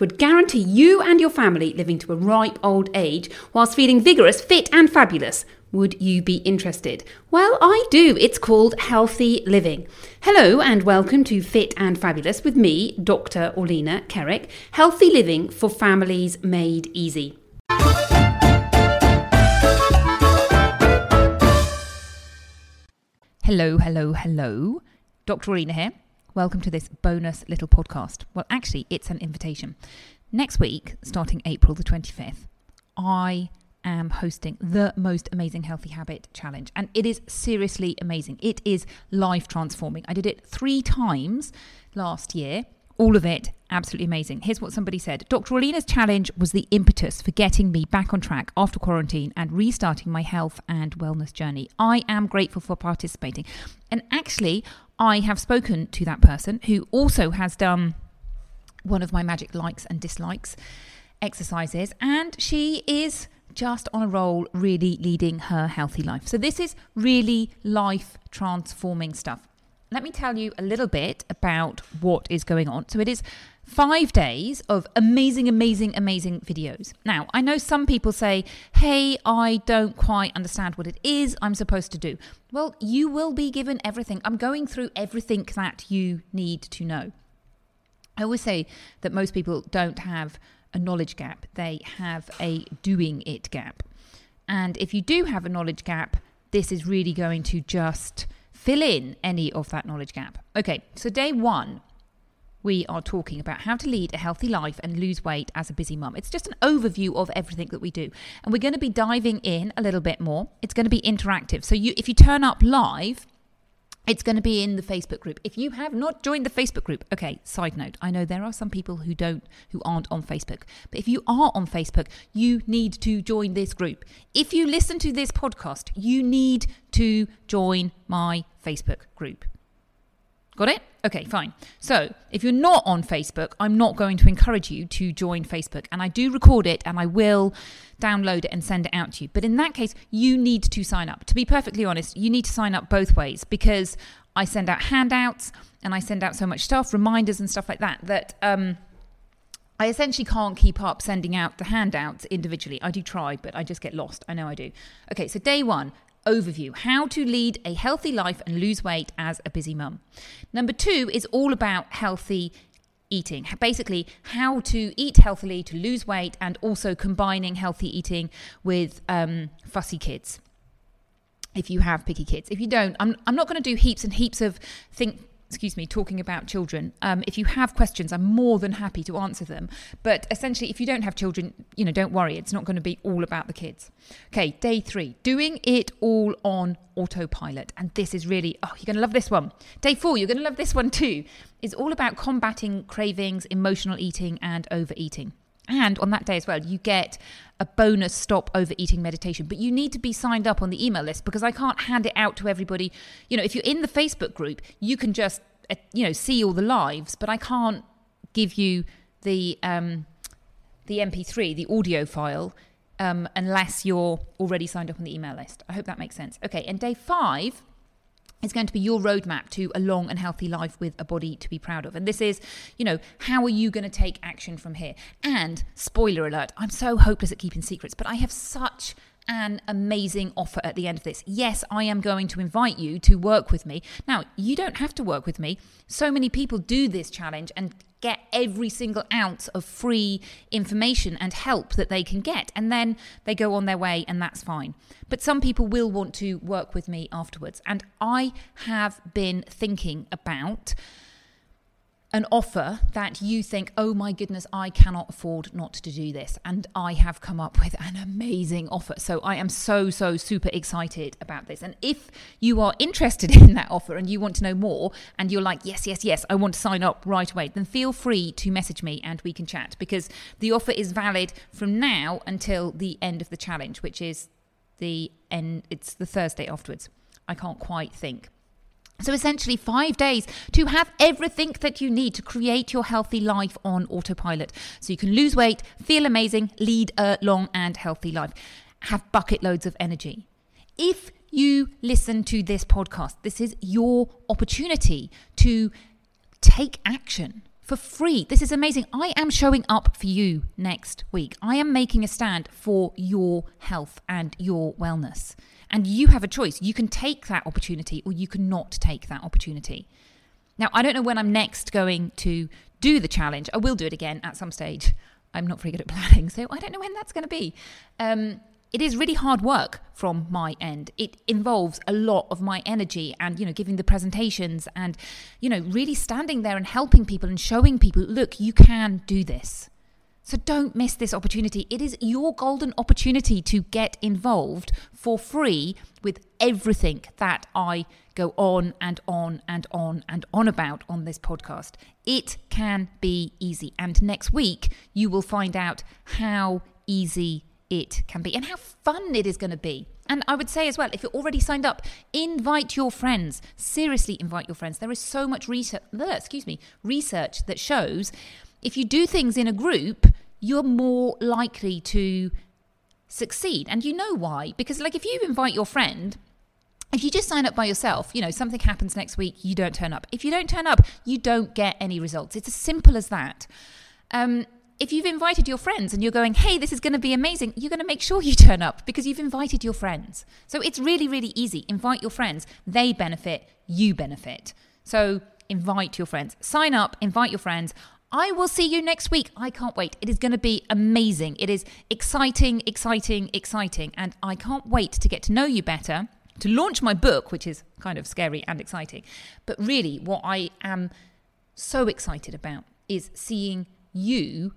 would guarantee you and your family living to a ripe old age whilst feeling vigorous, fit, and fabulous, would you be interested? Well, I do. It's called Healthy Living. Hello, and welcome to Fit and Fabulous with me, Dr. Orlena Kerek. Healthy Living for Families Made Easy. Hello, hello, hello. Dr. Orlena here. Welcome to this bonus little podcast. Well, actually, it's an invitation. Next week, starting April the 25th, I am hosting the most amazing healthy habit challenge. And it is seriously amazing. It is life transforming. I did it three times last year. All of it absolutely amazing. Here's what somebody said Dr. Orlena's challenge was the impetus for getting me back on track after quarantine and restarting my health and wellness journey. I am grateful for participating. And actually, I have spoken to that person who also has done one of my magic likes and dislikes exercises, and she is just on a roll, really leading her healthy life. So, this is really life transforming stuff. Let me tell you a little bit about what is going on. So, it is five days of amazing, amazing, amazing videos. Now, I know some people say, hey, I don't quite understand what it is I'm supposed to do. Well, you will be given everything. I'm going through everything that you need to know. I always say that most people don't have a knowledge gap, they have a doing it gap. And if you do have a knowledge gap, this is really going to just fill in any of that knowledge gap. Okay, so day one we are talking about how to lead a healthy life and lose weight as a busy mum. It's just an overview of everything that we do. And we're going to be diving in a little bit more. It's going to be interactive. So you if you turn up live, it's going to be in the Facebook group. If you have not joined the Facebook group, okay, side note, I know there are some people who don't who aren't on Facebook. But if you are on Facebook, you need to join this group. If you listen to this podcast, you need to join my Facebook group. Got it? Okay, fine. So, if you're not on Facebook, I'm not going to encourage you to join Facebook. And I do record it and I will download it and send it out to you. But in that case, you need to sign up. To be perfectly honest, you need to sign up both ways because I send out handouts and I send out so much stuff, reminders and stuff like that, that um, I essentially can't keep up sending out the handouts individually. I do try, but I just get lost. I know I do. Okay, so day one, overview how to lead a healthy life and lose weight as a busy mum. Number two is all about healthy eating. Basically, how to eat healthily to lose weight and also combining healthy eating with um, fussy kids. If you have picky kids, if you don't, I'm, I'm not going to do heaps and heaps of think excuse me, talking about children. Um, if you have questions, I'm more than happy to answer them. But essentially, if you don't have children, you know, don't worry. It's not going to be all about the kids. Okay, day three, doing it all on autopilot. And this is really, oh, you're going to love this one. Day four, you're going to love this one too. Is all about combating cravings, emotional eating, and overeating. And on that day as well, you get a bonus stop overeating meditation. But you need to be signed up on the email list because I can't hand it out to everybody. You know, if you're in the Facebook group, you can just, uh, you know, see all the lives, but I can't give you the um, the MP3, the audio file, um, unless you're already signed up on the email list. I hope that makes sense. Okay, and day five is going to be your roadmap to a long and healthy life with a body to be proud of. And this is, you know, how are you going to take action from here? And spoiler alert, I'm so hopeless at keeping secrets, but I have such an amazing offer at the end of this. Yes, I am going to invite you to work with me. Now, you don't have to work with me. So many people do this challenge and get every single ounce of free information and help that they can get. And then they go on their way, and that's fine. But some people will want to work with me afterwards. And I have been thinking about an offer that you think, oh my goodness, I cannot afford not to do this. And I have come up with an amazing offer. So I am so, so super excited about this. And if you are interested in that offer and you want to know more and you're like, yes, yes, yes, I want to sign up right away, then feel free to message me and we can chat because the offer is valid from now until the end of the challenge, which is the end, it's the Thursday afterwards. I can't quite think. So, essentially, five days to have everything that you need to create your healthy life on autopilot. So, you can lose weight, feel amazing, lead a long and healthy life, have bucket loads of energy. If you listen to this podcast, this is your opportunity to take action for free. This is amazing. I am showing up for you next week. I am making a stand for your health and your wellness. And you have a choice. You can take that opportunity or you cannot take that opportunity. Now, I don't know when I'm next going to do the challenge. I will do it again at some stage. I'm not very good at planning, so I don't know when that's going to be. Um, it is really hard work from my end. It involves a lot of my energy and, you know, giving the presentations and, you know, really standing there and helping people and showing people, look, you can do this. So don't miss this opportunity. It is your golden opportunity to get involved for free with everything that I go on and on and on and on about on this podcast. It can be easy. And next week, you will find out how easy it can be and how fun it is going to be. And I would say as well, if you're already signed up, invite your friends. Seriously, invite your friends. There is so much research, excuse me, research that shows if you do things in a group, you're more likely to succeed. And you know why? Because, like, if you invite your friend, if you just sign up by yourself, you know, something happens next week, you don't turn up. If you don't turn up, you don't get any results. It's as simple as that. Um, if you've invited your friends and you're going, hey, this is going to be amazing, you're going to make sure you turn up because you've invited your friends. So it's really, really easy. Invite your friends. They benefit, you benefit. So invite your friends. Sign up, invite your friends. I will see you next week. I can't wait. It is going to be amazing. It is exciting, exciting, exciting. And I can't wait to get to know you better, to launch my book, which is kind of scary and exciting. But really, what I am so excited about is seeing you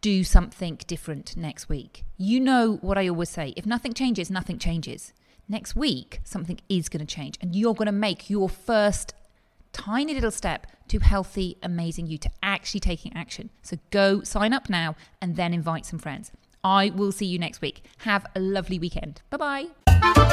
do something different next week. You know what I always say if nothing changes, nothing changes. Next week, something is going to change, and you're going to make your first tiny little step to healthy, amazing you, to actually taking action. So go sign up now and then invite some friends. I will see you next week. Have a lovely weekend. Bye bye.